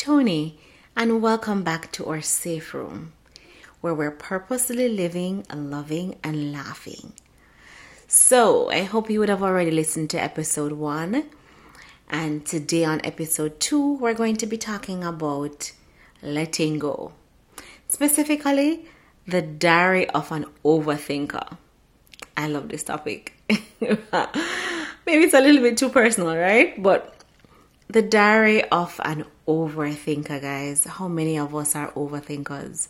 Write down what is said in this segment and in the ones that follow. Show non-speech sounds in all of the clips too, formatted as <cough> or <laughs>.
Tony, and welcome back to our safe room where we're purposely living, loving, and laughing. So, I hope you would have already listened to episode one. And today, on episode two, we're going to be talking about letting go. Specifically, the diary of an overthinker. I love this topic. <laughs> Maybe it's a little bit too personal, right? But the diary of an overthinker, guys. How many of us are overthinkers?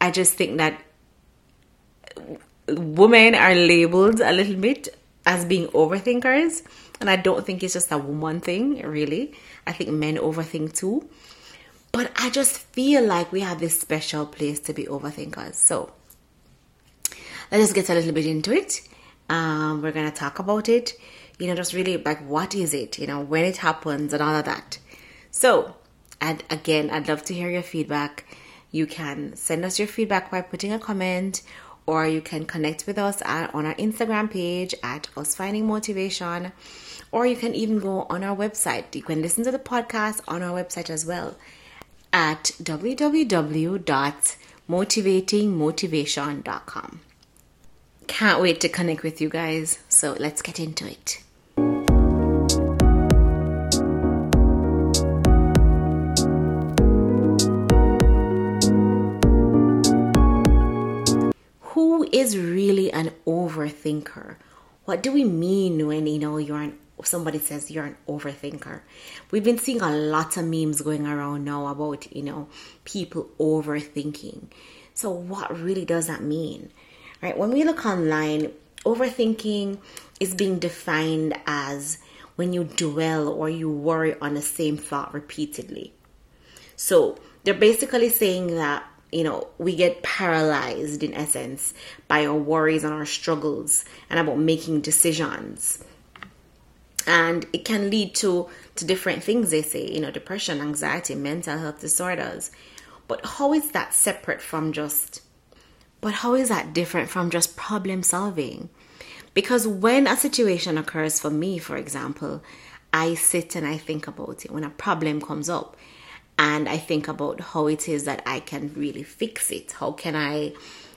I just think that women are labeled a little bit as being overthinkers. And I don't think it's just a woman thing, really. I think men overthink too. But I just feel like we have this special place to be overthinkers. So let's get a little bit into it. Um, we're going to talk about it. You know, just really like what is it, you know, when it happens and all of that. So, and again, I'd love to hear your feedback. You can send us your feedback by putting a comment or you can connect with us at, on our Instagram page at Us Finding Motivation, or you can even go on our website. You can listen to the podcast on our website as well at www.motivatingmotivation.com. Can't wait to connect with you guys, so let's get into it. Is really an overthinker? What do we mean when you know you're an somebody says you're an overthinker? We've been seeing a lot of memes going around now about, you know, people overthinking. So what really does that mean? Right? When we look online, overthinking is being defined as when you dwell or you worry on the same thought repeatedly. So they're basically saying that you know, we get paralyzed in essence by our worries and our struggles and about making decisions. And it can lead to, to different things, they say, you know, depression, anxiety, mental health disorders. But how is that separate from just, but how is that different from just problem solving? Because when a situation occurs for me, for example, I sit and I think about it. When a problem comes up, and I think about how it is that I can really fix it. How can I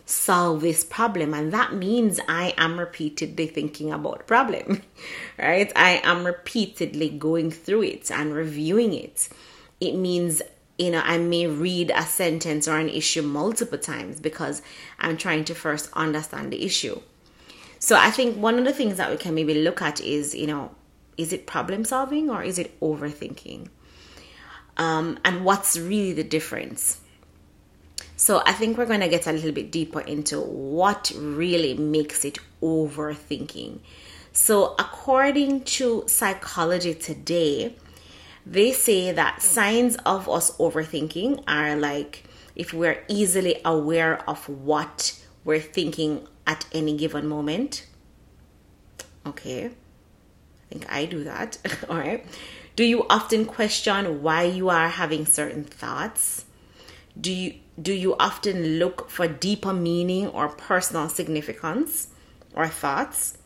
solve this problem? And that means I am repeatedly thinking about problem, <laughs> right? I am repeatedly going through it and reviewing it. It means you know, I may read a sentence or an issue multiple times because I'm trying to first understand the issue. So I think one of the things that we can maybe look at is, you know, is it problem solving or is it overthinking? Um, and what's really the difference. So I think we're going to get a little bit deeper into what really makes it overthinking. So according to psychology today, they say that signs of us overthinking are like if we're easily aware of what we're thinking at any given moment. Okay. I think I do that. <laughs> All right. Do you often question why you are having certain thoughts? Do you do you often look for deeper meaning or personal significance or thoughts?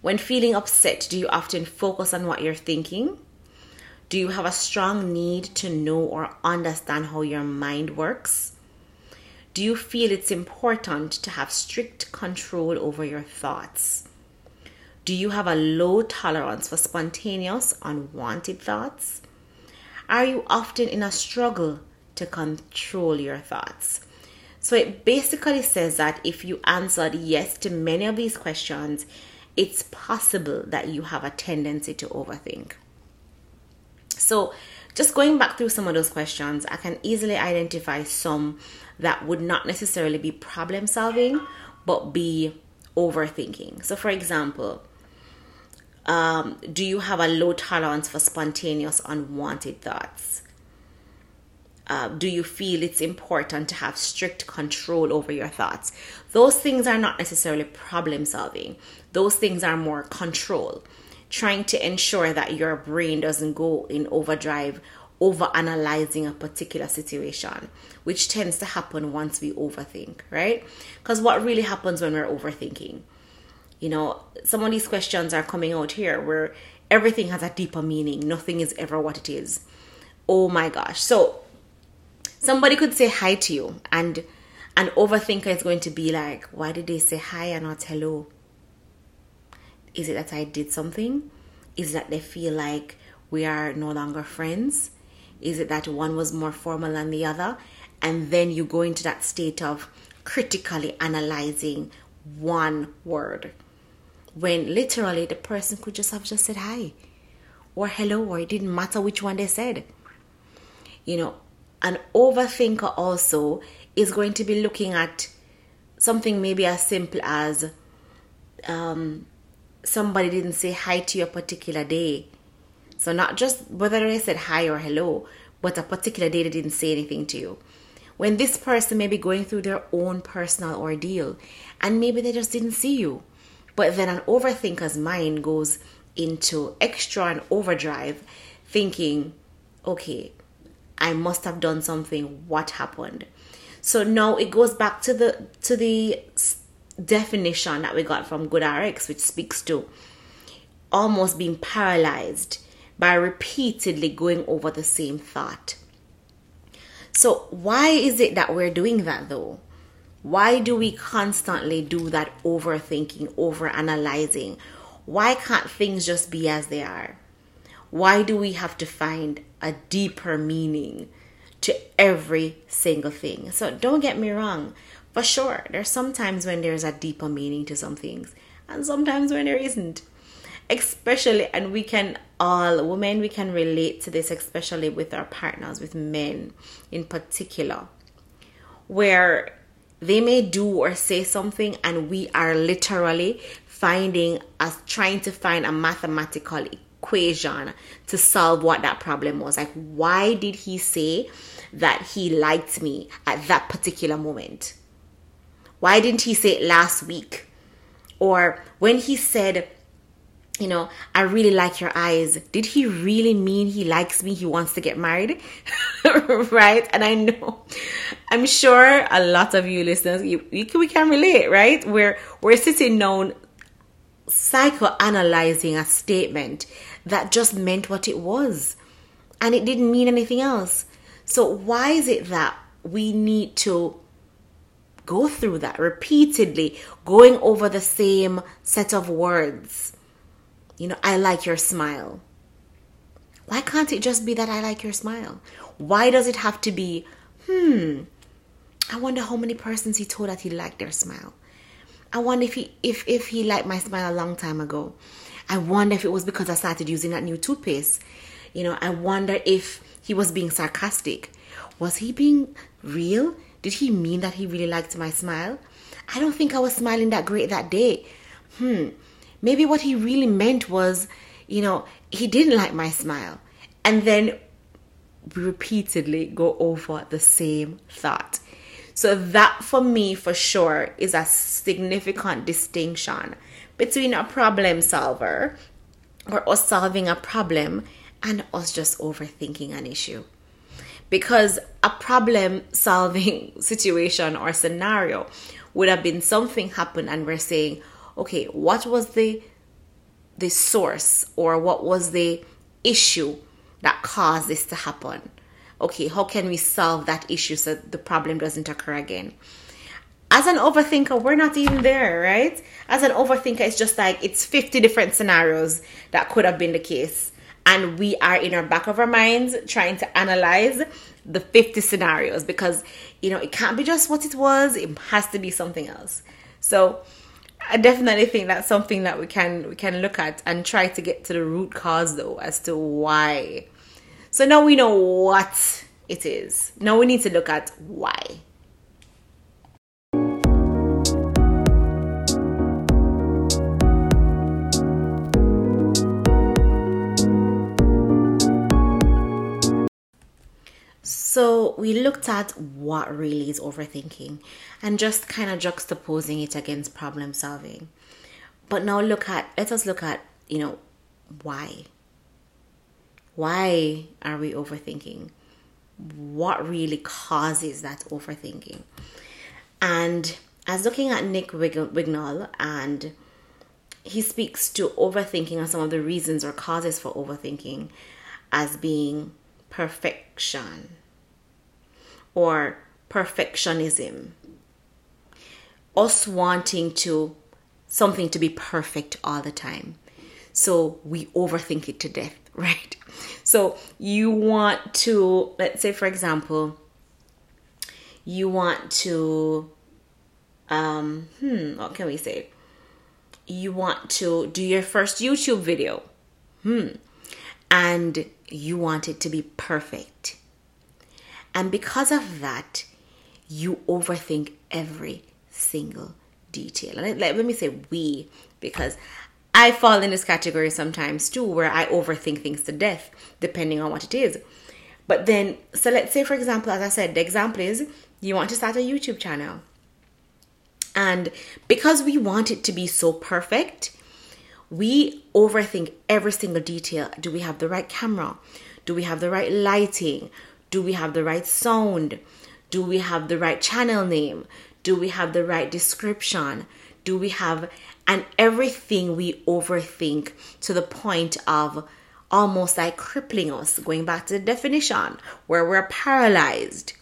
When feeling upset, do you often focus on what you're thinking? Do you have a strong need to know or understand how your mind works? Do you feel it's important to have strict control over your thoughts? Do you have a low tolerance for spontaneous, unwanted thoughts? Are you often in a struggle to control your thoughts? So it basically says that if you answered yes to many of these questions, it's possible that you have a tendency to overthink. So, just going back through some of those questions, I can easily identify some that would not necessarily be problem solving, but be overthinking. So, for example, um, do you have a low tolerance for spontaneous, unwanted thoughts? Uh, do you feel it's important to have strict control over your thoughts? Those things are not necessarily problem solving, those things are more control, trying to ensure that your brain doesn't go in overdrive over analyzing a particular situation, which tends to happen once we overthink, right? Because what really happens when we're overthinking? You know, some of these questions are coming out here where everything has a deeper meaning, nothing is ever what it is. oh my gosh. So somebody could say hi to you and an overthinker is going to be like, why did they say hi and not hello? Is it that I did something? Is that they feel like we are no longer friends? Is it that one was more formal than the other? And then you go into that state of critically analyzing one word when literally the person could just have just said hi or hello or it didn't matter which one they said. You know, an overthinker also is going to be looking at something maybe as simple as um, somebody didn't say hi to you a particular day. So, not just whether they said hi or hello, but a particular day they didn't say anything to you. When this person may be going through their own personal ordeal and maybe they just didn't see you. But then an overthinker's mind goes into extra and overdrive, thinking, okay, I must have done something. What happened? So now it goes back to the to the definition that we got from GoodRx, which speaks to almost being paralyzed by repeatedly going over the same thought. So why is it that we're doing that though? Why do we constantly do that overthinking, over analyzing? Why can't things just be as they are? Why do we have to find a deeper meaning to every single thing? So don't get me wrong. For sure, there's sometimes when there's a deeper meaning to some things, and sometimes when there isn't. Especially, and we can all, women, we can relate to this, especially with our partners, with men in particular, where they may do or say something, and we are literally finding us trying to find a mathematical equation to solve what that problem was. Like, why did he say that he liked me at that particular moment? Why didn't he say it last week? Or when he said, you know, I really like your eyes. Did he really mean he likes me? He wants to get married? <laughs> right? And I know, I'm sure a lot of you listeners, you, you, we can relate, right? We're, we're sitting down psychoanalyzing a statement that just meant what it was and it didn't mean anything else. So, why is it that we need to go through that repeatedly, going over the same set of words? You know, I like your smile. Why can't it just be that I like your smile? Why does it have to be, hmm, I wonder how many persons he told that he liked their smile? I wonder if he if if he liked my smile a long time ago. I wonder if it was because I started using that new toothpaste. You know, I wonder if he was being sarcastic. Was he being real? Did he mean that he really liked my smile? I don't think I was smiling that great that day. Hmm. Maybe what he really meant was, you know, he didn't like my smile. And then we repeatedly go over the same thought. So that for me, for sure, is a significant distinction between a problem solver or us solving a problem and us just overthinking an issue. Because a problem solving <laughs> situation or scenario would have been something happened and we're saying, okay, what was the the source or what was the issue that caused this to happen? okay, how can we solve that issue so the problem doesn't occur again? As an overthinker, we're not even there, right? As an overthinker, it's just like it's 50 different scenarios that could have been the case. And we are in our back of our minds trying to analyze the 50 scenarios because, you know, it can't be just what it was, it has to be something else. So, I definitely think that's something that we can we can look at and try to get to the root cause though as to why so now we know what it is. Now we need to look at why. We looked at what really is overthinking and just kind of juxtaposing it against problem solving. But now look at let us look at, you know, why. Why are we overthinking? What really causes that overthinking? And as looking at Nick Wignall, and he speaks to overthinking and some of the reasons or causes for overthinking as being perfection or perfectionism. Us wanting to something to be perfect all the time. So we overthink it to death, <laughs> right? So you want to, let's say, for example, you want to, um, hmm, what can we say? You want to do your first YouTube video, hmm, and you want it to be perfect. And because of that, you overthink every single detail. And let, let me say we, because I fall in this category sometimes too, where I overthink things to death, depending on what it is. But then, so let's say, for example, as I said, the example is you want to start a YouTube channel. And because we want it to be so perfect, we overthink every single detail. Do we have the right camera? Do we have the right lighting? Do we have the right sound? Do we have the right channel name? Do we have the right description? Do we have and everything we overthink to the point of almost like crippling us, going back to the definition, where we're paralyzed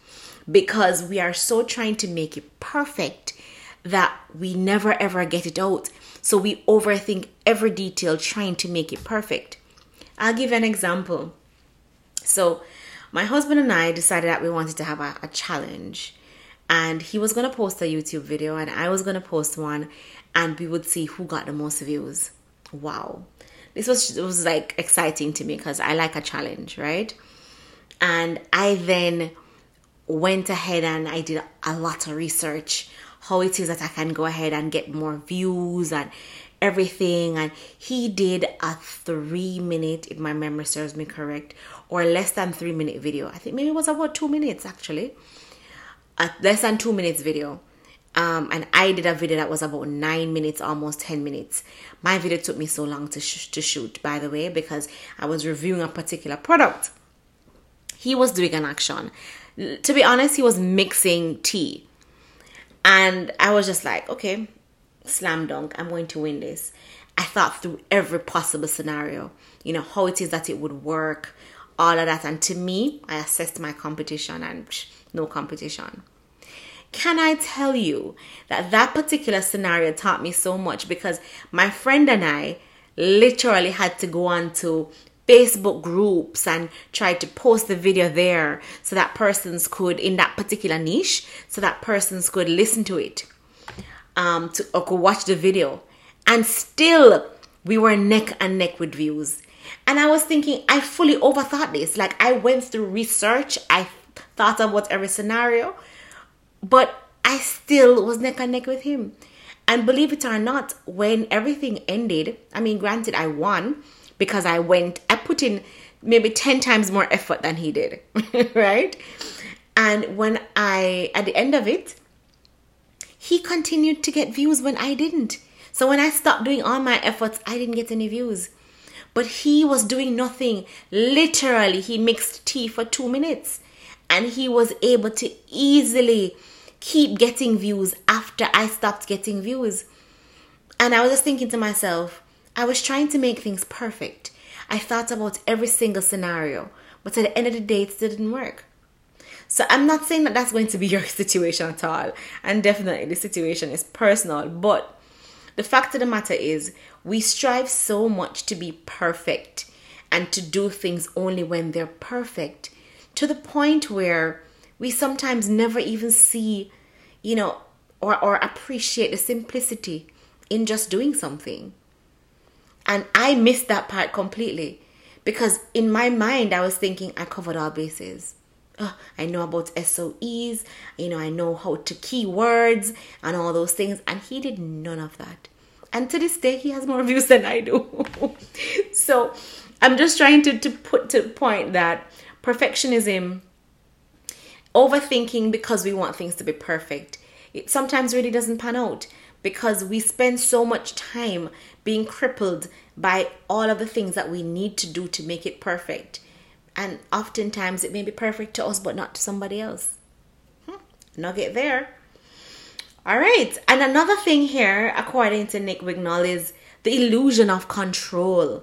because we are so trying to make it perfect that we never ever get it out. So we overthink every detail trying to make it perfect. I'll give an example. So, my husband and I decided that we wanted to have a, a challenge and he was going to post a YouTube video and I was going to post one and we would see who got the most views. Wow. This was was like exciting to me because I like a challenge, right? And I then went ahead and I did a lot of research how it is that I can go ahead and get more views and everything and he did a 3 minute if my memory serves me correct or less than 3 minute video. I think maybe it was about 2 minutes actually a less than two minutes video. Um, and I did a video that was about nine minutes, almost 10 minutes. My video took me so long to, sh- to shoot, by the way, because I was reviewing a particular product. He was doing an action. To be honest, he was mixing tea. And I was just like, okay, slam dunk, I'm going to win this. I thought through every possible scenario, you know, how it is that it would work, all of that. And to me, I assessed my competition and psh, no competition. Can I tell you that that particular scenario taught me so much because my friend and I literally had to go on to Facebook groups and try to post the video there so that persons could, in that particular niche, so that persons could listen to it um, to, or could watch the video. And still, we were neck and neck with views. And I was thinking, I fully overthought this. Like, I went through research, I thought about every scenario, but I still was neck and neck with him. And believe it or not, when everything ended, I mean, granted, I won because I went, I put in maybe 10 times more effort than he did, <laughs> right? And when I, at the end of it, he continued to get views when I didn't. So when I stopped doing all my efforts, I didn't get any views. But he was doing nothing. Literally, he mixed tea for two minutes and he was able to easily keep getting views after I stopped getting views. And I was just thinking to myself, I was trying to make things perfect. I thought about every single scenario, but at the end of the day, it didn't work. So I'm not saying that that's going to be <laughs> your situation at all. And definitely the situation is personal. But the fact of the matter is, we strive so much to be perfect and to do things only when they're perfect to the point where we sometimes never even see, you know, or, or appreciate the simplicity in just doing something. And I missed that part completely because in my mind, I was thinking I covered all bases. Oh, I know about SOEs, you know, I know how to keywords and all those things. And he did none of that. And to this day, he has more <laughs> views than I do. <laughs> so I'm just trying to, to put to point that perfectionism, overthinking because we want things to be perfect, it sometimes really doesn't pan out because we spend so much time being crippled by all of the things that we need to do to make it perfect. And oftentimes it may be perfect to us, but not to somebody else. Hmm, nugget there. All right. And another thing here, according to Nick Wignall, is the illusion of control.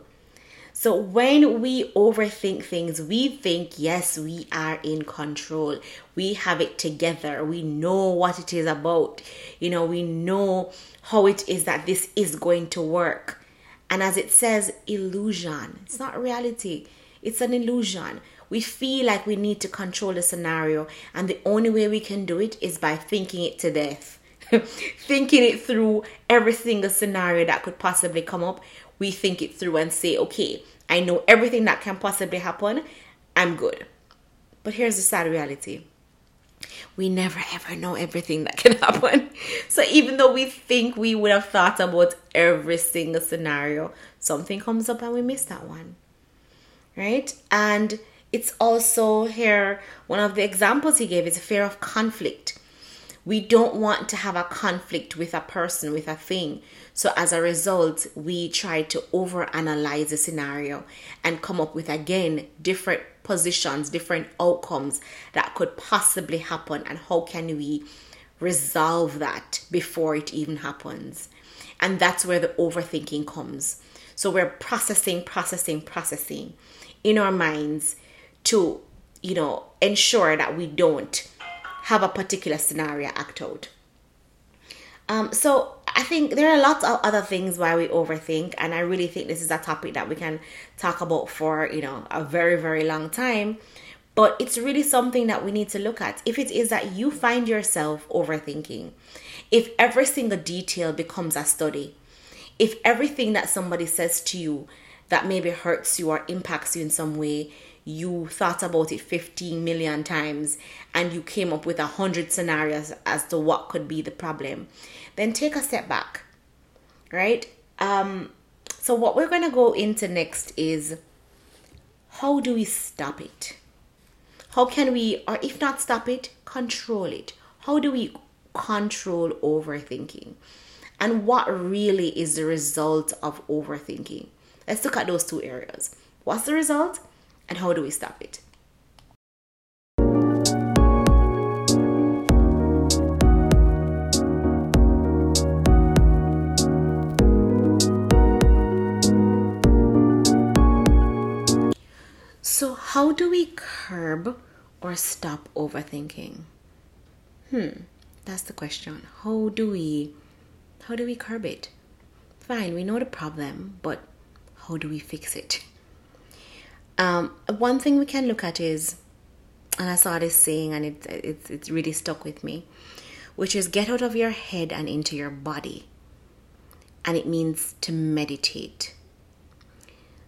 So when we overthink things, we think, yes, we are in control. We have it together. We know what it is about. You know, we know how it is that this is going to work. And as it says, illusion. It's not reality, it's an illusion. We feel like we need to control the scenario, and the only way we can do it is by thinking it to death. <laughs> thinking it through every single scenario that could possibly come up we think it through and say, okay, I know everything that can possibly happen, I'm good. But here's the sad reality we never ever know everything that can <laughs> happen. So even though we think we would have thought about every single scenario, something comes up and we miss that one. Right? And it's also here one of the examples he gave is fear of conflict. We don't want to have a conflict with a person, with a thing. So as a result, we try to overanalyze the scenario and come up with again different positions, different outcomes that could possibly happen and how can we resolve that before it even happens. And that's where the overthinking comes. So we're processing, processing, processing in our minds to, you know, ensure that we don't have a particular scenario act out. Um, so I think there are lots of other things why we overthink, and I really think this is a topic that we can talk about for you know a very very long time. But it's really something that we need to look at. If it is that you find yourself overthinking, if every single detail becomes a study, if everything that somebody says to you that maybe hurts you or impacts you in some way, you thought about it 15 million times and you came up with a hundred scenarios as to what could be the problem then take a step back, right? Um, so, what we're going to go into next is how do we stop it? How can we, or if not stop it, control it? How do we control overthinking? And what really is the result of overthinking? Let's look at those two areas. What's the result, and how do we stop it? So, how do we curb or stop overthinking? Hmm, that's the question. How do we how do we curb it? Fine, we know the problem, but how do we fix it? <laughs> Um, one thing we can look at is, and I saw this saying, and it, it it really stuck with me, which is get out of your head and into your body, and it means to meditate.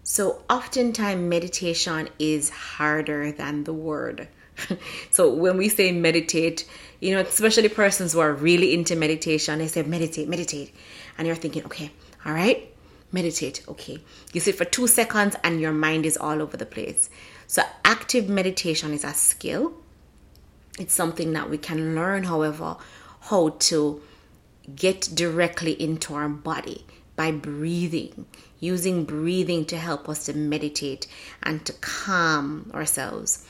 So, oftentimes, meditation is harder than the word. <laughs> so, when we say meditate, you know, especially persons who are really into meditation, they say meditate, meditate. And you're thinking, okay, all right, meditate. Okay. You sit for two seconds and your mind is all over the place. So, active meditation is a skill. It's something that we can learn, however, how to get directly into our body by breathing using breathing to help us to meditate and to calm ourselves.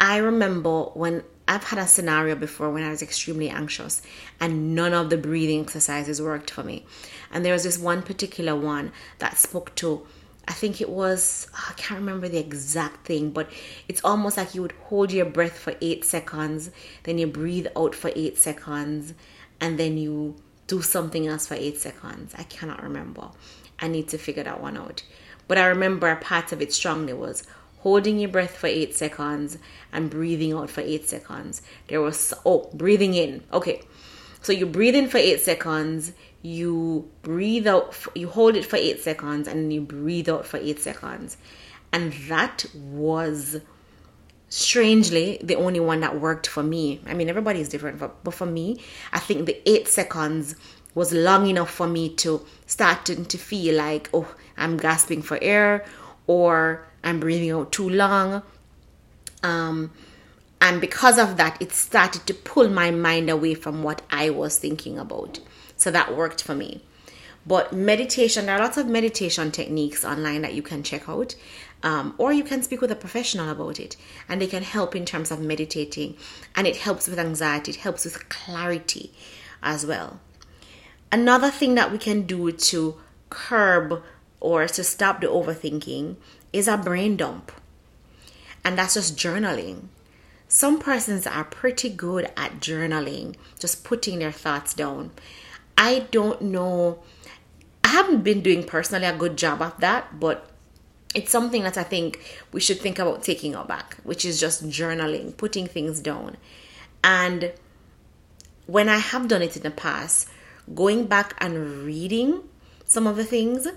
I remember when I've had a scenario before when I was extremely anxious and none of the breathing exercises worked for me. And there was this one particular one that spoke to, I think it was, I can't remember the exact thing, but it's almost like you would hold your breath for eight seconds, then you breathe out for eight seconds, and then you do something else for eight seconds. I cannot remember. I need to figure that one out. But I remember a part of it strongly was holding your breath for eight seconds and breathing out for eight seconds. There was, oh, breathing in. Okay. So you breathe in for eight seconds, you breathe out, you hold it for eight seconds, and you breathe out for eight seconds. And that was strangely the only one that worked for me. I mean, everybody is different, but but for me, I think the eight seconds was long enough for me to start to feel like, oh, I'm gasping for air or I'm breathing out too long. Um, and because of that, it started to pull my mind away from what I was thinking about. So that worked for me. But meditation, there are lots of meditation techniques online that you can check out. Um, or you can speak with a professional about it and they can help in terms of meditating and it helps with anxiety it helps with clarity as well Another thing that we can do to curb or to stop the overthinking is a brain dump. And that's just journaling. Some persons are pretty good at journaling, just putting their thoughts down. I don't know, I haven't been doing personally a good job of that, but it's something that I think we should think about taking up back, which is just journaling, putting things down. And when I have done it in the past, going back and reading some of the things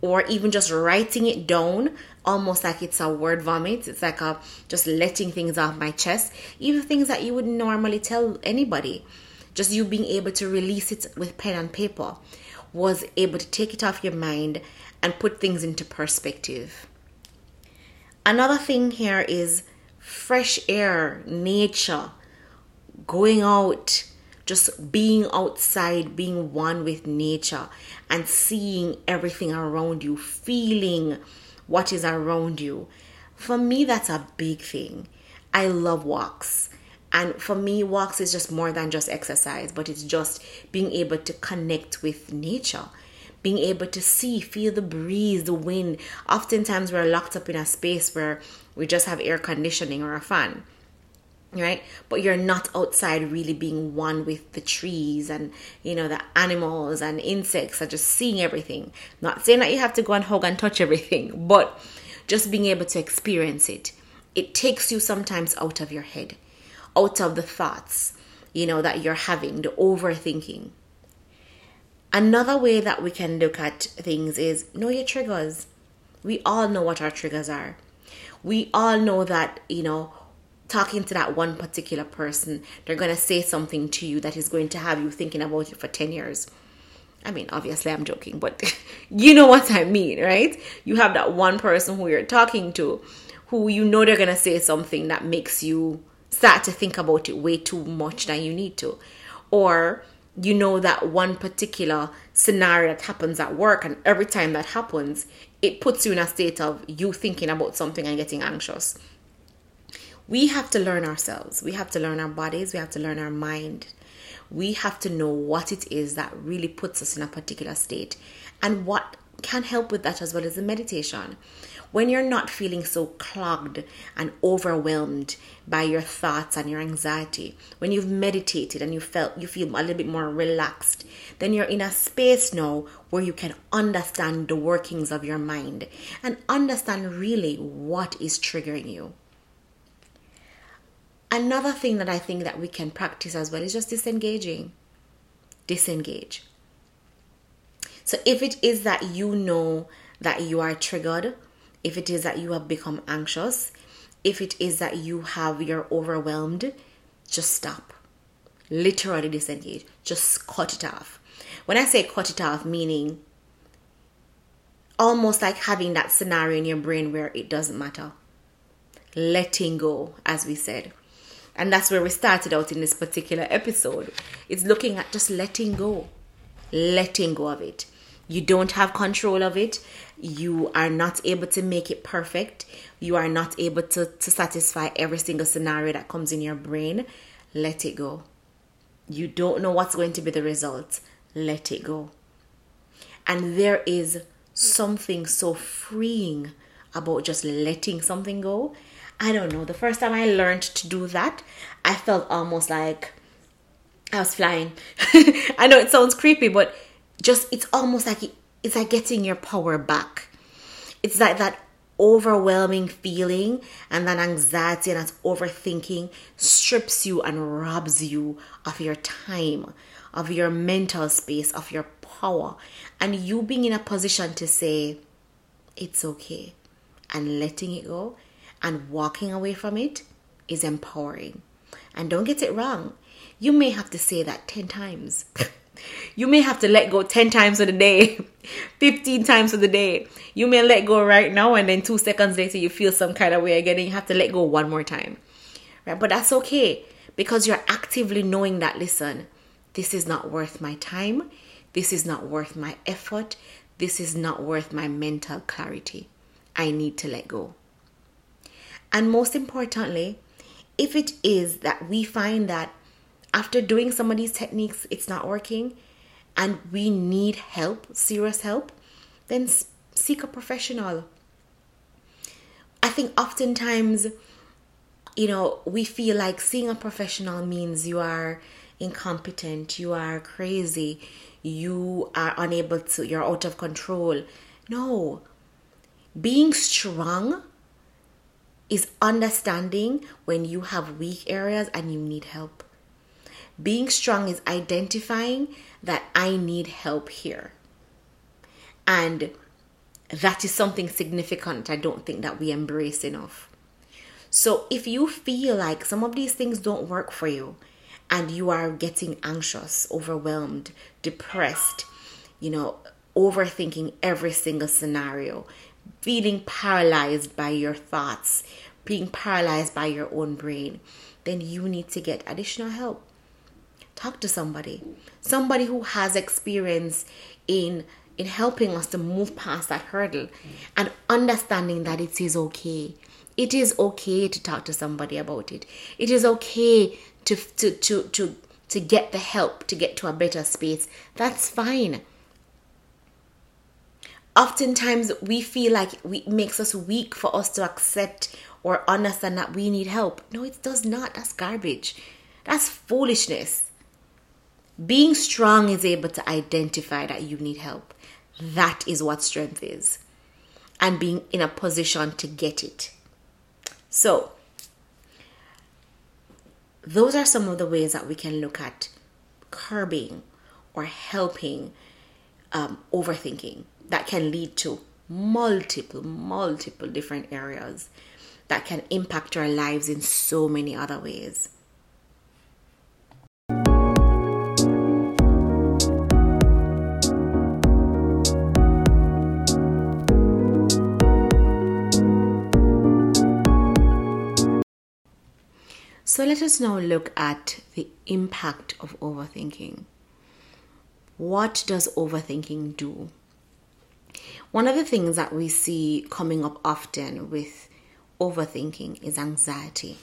or even just writing it down almost like it's a word vomit it's like a just letting things off my chest even things that you would normally tell anybody just you being able to release it with pen and paper was able to take it off your mind and put things into perspective another thing here is fresh air nature going out, just being outside, being one with nature, and seeing everything around you, feeling what is around you. For me, that's a big thing. I love walks. And for me, walks is just more than just exercise, but it's just being able to connect with nature, being able to see, feel the breeze, the wind. Oftentimes, we're locked up in a space where we just have air conditioning or a fan right? But you're not outside really being one with the trees and you know the animals and insects and just seeing everything. Not saying that you have to go and hug and touch everything but just being able to experience it. It takes you sometimes out of your head out of the thoughts you know that you're having the overthinking another way that we can look at things is know your triggers we all know what our triggers are we all know that you know talking to that one particular person, they're going to say something to you that is going to have you thinking about it for 10 years. I mean, obviously, I'm joking, but <laughs> you know what I mean, right? You have that one person who you're talking to who you know they're going to say something that makes you start to think about it way too much than you need to. Or you know that one particular scenario that happens at work, and every time that happens, it puts you in a state of you thinking about something and getting anxious we have to learn ourselves. We have to learn our bodies. We have to learn our mind. We have to know what it is that really puts us in a particular state and what can help with that as well as the meditation. When you're not feeling so clogged and overwhelmed by your thoughts and your anxiety, when you've meditated and you felt you feel a little bit more relaxed, then you're in a space now where you can understand the workings of your mind and understand really what is triggering you. Another thing that I think that we can practice as well is just disengaging. Disengage. So if it is that you know that you are triggered, if it is that you have become anxious, if it is that you have you're overwhelmed, just stop. Literally disengage. Just cut it off. When I say cut it off, meaning almost like having that scenario in your brain where it doesn't matter. Letting go, as we said. And that's where we started out in this particular episode. It's looking at just letting go, letting go of it. You don't have control of it. You are not able to make it perfect. You are not able to, to satisfy every single scenario that comes in your brain. Let it go. You don't know what's going to be the result. Let it go. And there is something so freeing about just letting something go I don't know. The first time I learned to do that, I felt almost like I was flying. <laughs> I know it sounds creepy, but just it's almost like it's like getting your power back. It's like that overwhelming feeling and that anxiety and that overthinking strips you and robs you of your time, of your mental space, of your power, and you being in a position to say, it's okay, and letting it go and walking away from it is empowering. And don't get it wrong, you may have to say that 10 times. <laughs> you may have to let go 10 times for the day, <laughs> 15 times for the day. You may let go right now, and then two seconds later, you feel some kind of way again, and you have to let go one more time. Right? But that's okay because you're actively knowing that, listen, this is not worth my time. This is not worth my effort. This is not worth my mental clarity. I need to let go. And most importantly, if it is that we find that after doing some of these techniques, it's not working and we need help, serious help, then seek a professional. I think oftentimes, you know, we feel like seeing a professional means you are incompetent, you are crazy, you are unable to, you're out of control. No. Being strong is understanding when you have weak areas and you need help. Being strong is identifying that I need help here. And that is something significant I don't think that we embrace enough. So if you feel like some of these things don't work for you and you are getting anxious, overwhelmed, depressed, you know, overthinking every single scenario, feeling paralyzed by your thoughts, being paralyzed by your own brain, then you need to get additional help. Talk to somebody, somebody who has experience in in helping us to move past that hurdle and understanding that it is okay. It is okay to talk to somebody about it. It is okay to to to to to get the help to get to a better space. That's fine. Oftentimes we feel like it makes us weak for us to accept or understand that we need help. No, it does not. That's garbage. That's foolishness. Being strong is able to identify that you need help. That is what strength is. And being in a position to get it. So, those are some of the ways that we can look at curbing or helping um, overthinking that can lead to multiple, multiple different areas that can impact our lives in so many other ways. Us now look at the impact of overthinking. What does overthinking do? One of the things that we see coming up often with overthinking is anxiety.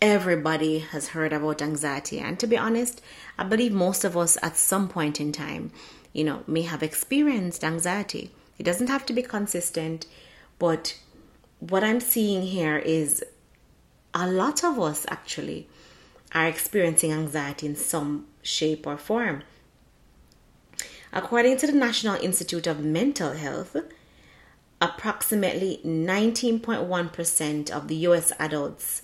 Everybody has heard about anxiety, and to be honest, I believe most of us at some point in time, you know, may have experienced anxiety. It doesn't have to be consistent, but what I'm seeing here is a lot of us actually are experiencing anxiety in some shape or form. According to the National Institute of Mental Health, approximately 19.1% of the US adults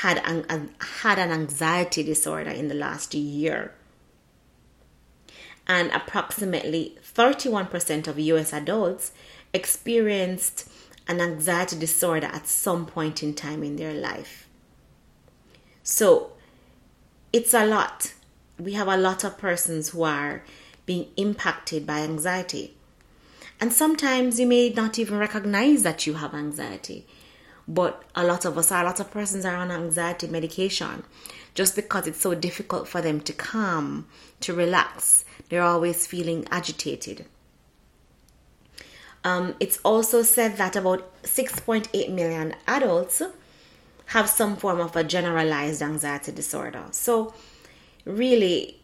had an, had an anxiety disorder in the last year. And approximately 31% of US adults experienced an anxiety disorder at some point in time in their life. So it's a lot. We have a lot of persons who are being impacted by anxiety. And sometimes you may not even recognize that you have anxiety. But a lot of us, a lot of persons are on anxiety medication just because it's so difficult for them to calm, to relax. They're always feeling agitated. Um, it's also said that about 6.8 million adults have some form of a generalized anxiety disorder. So, really,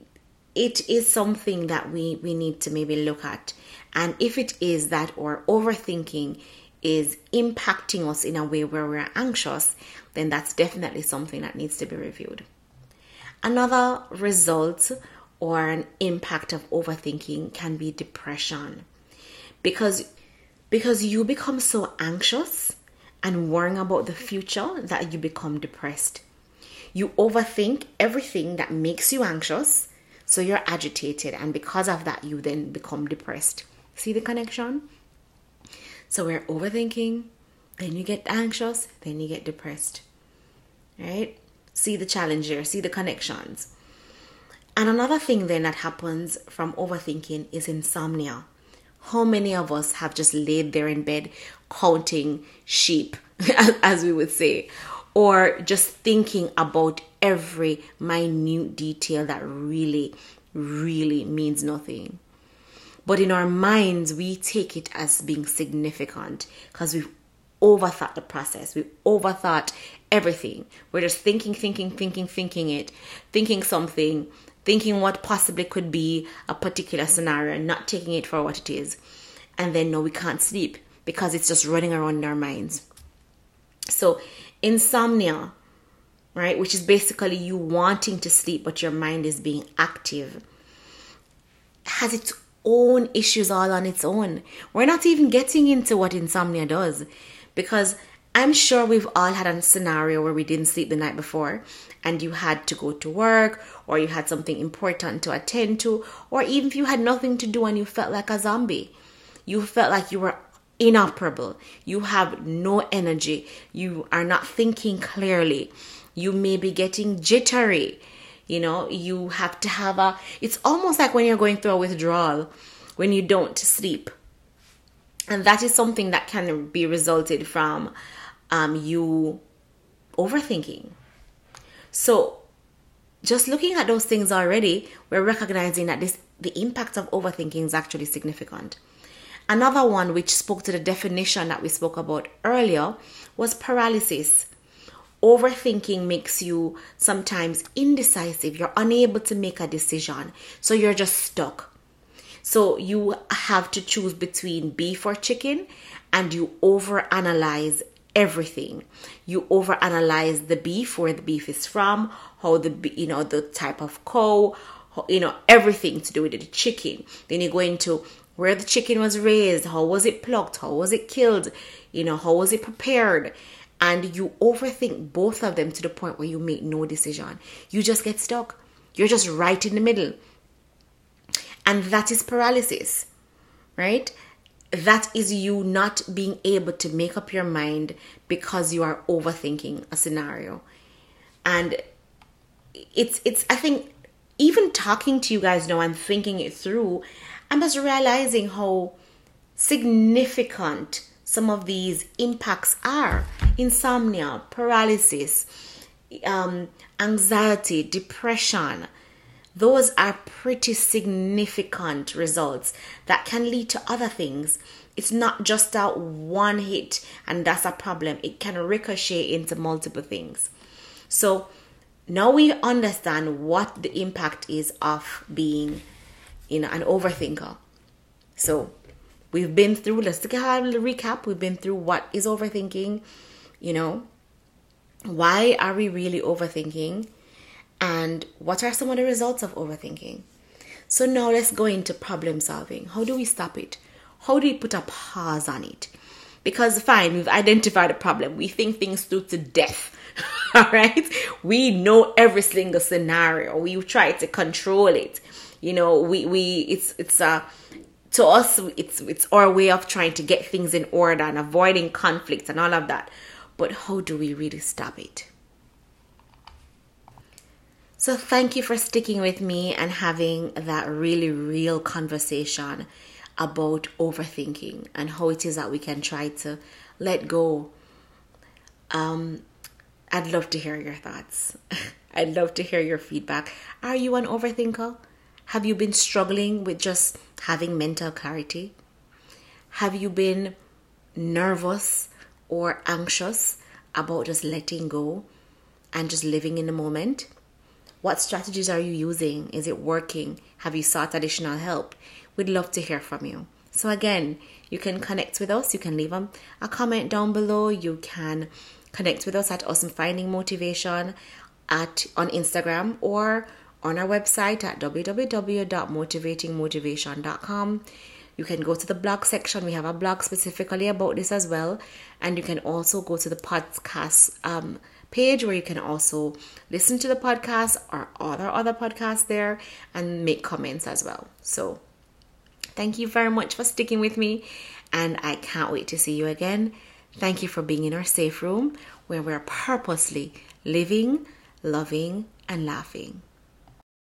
it is something that we, we need to maybe look at. And if it is that our overthinking is impacting us in a way where we're anxious, then that's definitely something that needs to be reviewed. Another result or an impact of overthinking can be depression. Because because you become so anxious and worrying about the future that you become depressed. You overthink everything that makes you anxious, so you're agitated, and because of that, you then become depressed. See the connection? So we're overthinking, then you get anxious, then you get depressed. Right? See the challenge here, see the connections. And another thing then that happens from overthinking is insomnia. How many of us have just laid there in bed counting sheep, <laughs> as we would say, or just thinking about every minute detail that really, really means nothing? But in our minds, we take it as being significant because we've overthought the process. We overthought everything. We're just thinking, thinking, thinking, thinking it, thinking something, thinking what possibly could be a particular scenario, not taking it for what it is. and then no, we can't sleep because it's just running around in our minds. So, insomnia, right, which is basically you wanting to sleep but your mind is being active, has its own issues all on its own. We're not even getting into what insomnia does because I'm sure we've all had a scenario where we didn't sleep the night before and you had to go to work or you had something important to attend to, or even if you had nothing to do and you felt like a zombie. You felt like you were inoperable. You have no energy. You are not thinking clearly. You may be getting jittery. You know, you have to have a, it's almost like when you're going through a withdrawal when you don't sleep. And that is something that can be resulted from um, you overthinking. So, just looking at those things already, we're recognizing that this the impact of overthinking is actually significant. Another one which spoke to the definition that we spoke about earlier was paralysis. Overthinking makes you sometimes indecisive. You're unable to make a decision. So you're just stuck. So you have to choose between beef or chicken and you overanalyze everything. You overanalyze the beef, where the beef is from, how the you know the type of cow, you know everything to do with the chicken. Then you go into where the chicken was raised, how was it plucked, how was it killed, you know how was it prepared, and you overthink both of them to the point where you make no decision. You just get stuck. You're just right in the middle, and that is paralysis, right? That is you not being able to make up your mind because you are overthinking a scenario. And it's it's i think even talking to you guys now and thinking it through i'm just realizing how significant some of these impacts are. Insomnia paralysis um, anxiety depression those are pretty significant results that can lead to other things. It's not just that one hit and that's a problem, it can ricochet into multiple things. So now we understand what the impact is of being you know an overthinker. So we've been through let's take a recap. We've been through what is overthinking, you know, why are we really overthinking? And what are some of the results of overthinking. So now let's go into problem solving. How do we stop it? How do we put a pause on it? Because fine, we've identified a problem. We think things through to death. <laughs> All right? We know every single scenario. We try to control it. You know, we we it's it's a to us it's it's our way of trying to get things in order and avoiding conflicts and all of that. But how do we really stop it? So, thank you for sticking with me and having that really real conversation about overthinking and how it is that we can try to let go. Um, I'd love to hear your thoughts. <laughs> I'd love to hear your feedback. Are you an overthinker? Have you been struggling with just having mental clarity? Have you been nervous or anxious about just letting go and just living in the moment? What strategies are you using? Is it working? Have you sought additional help? We'd love to hear from you. So, again, you can connect with us. You can leave a, a comment down below. You can connect with us at Awesome Finding Motivation at on Instagram or on our website at www.motivatingmotivation.com. You can go to the blog section. We have a blog specifically about this as well. And you can also go to the podcast um, page where you can also listen to the podcast or other other podcasts there and make comments as well. So thank you very much for sticking with me and I can't wait to see you again. Thank you for being in our safe room where we're purposely living, loving, and laughing.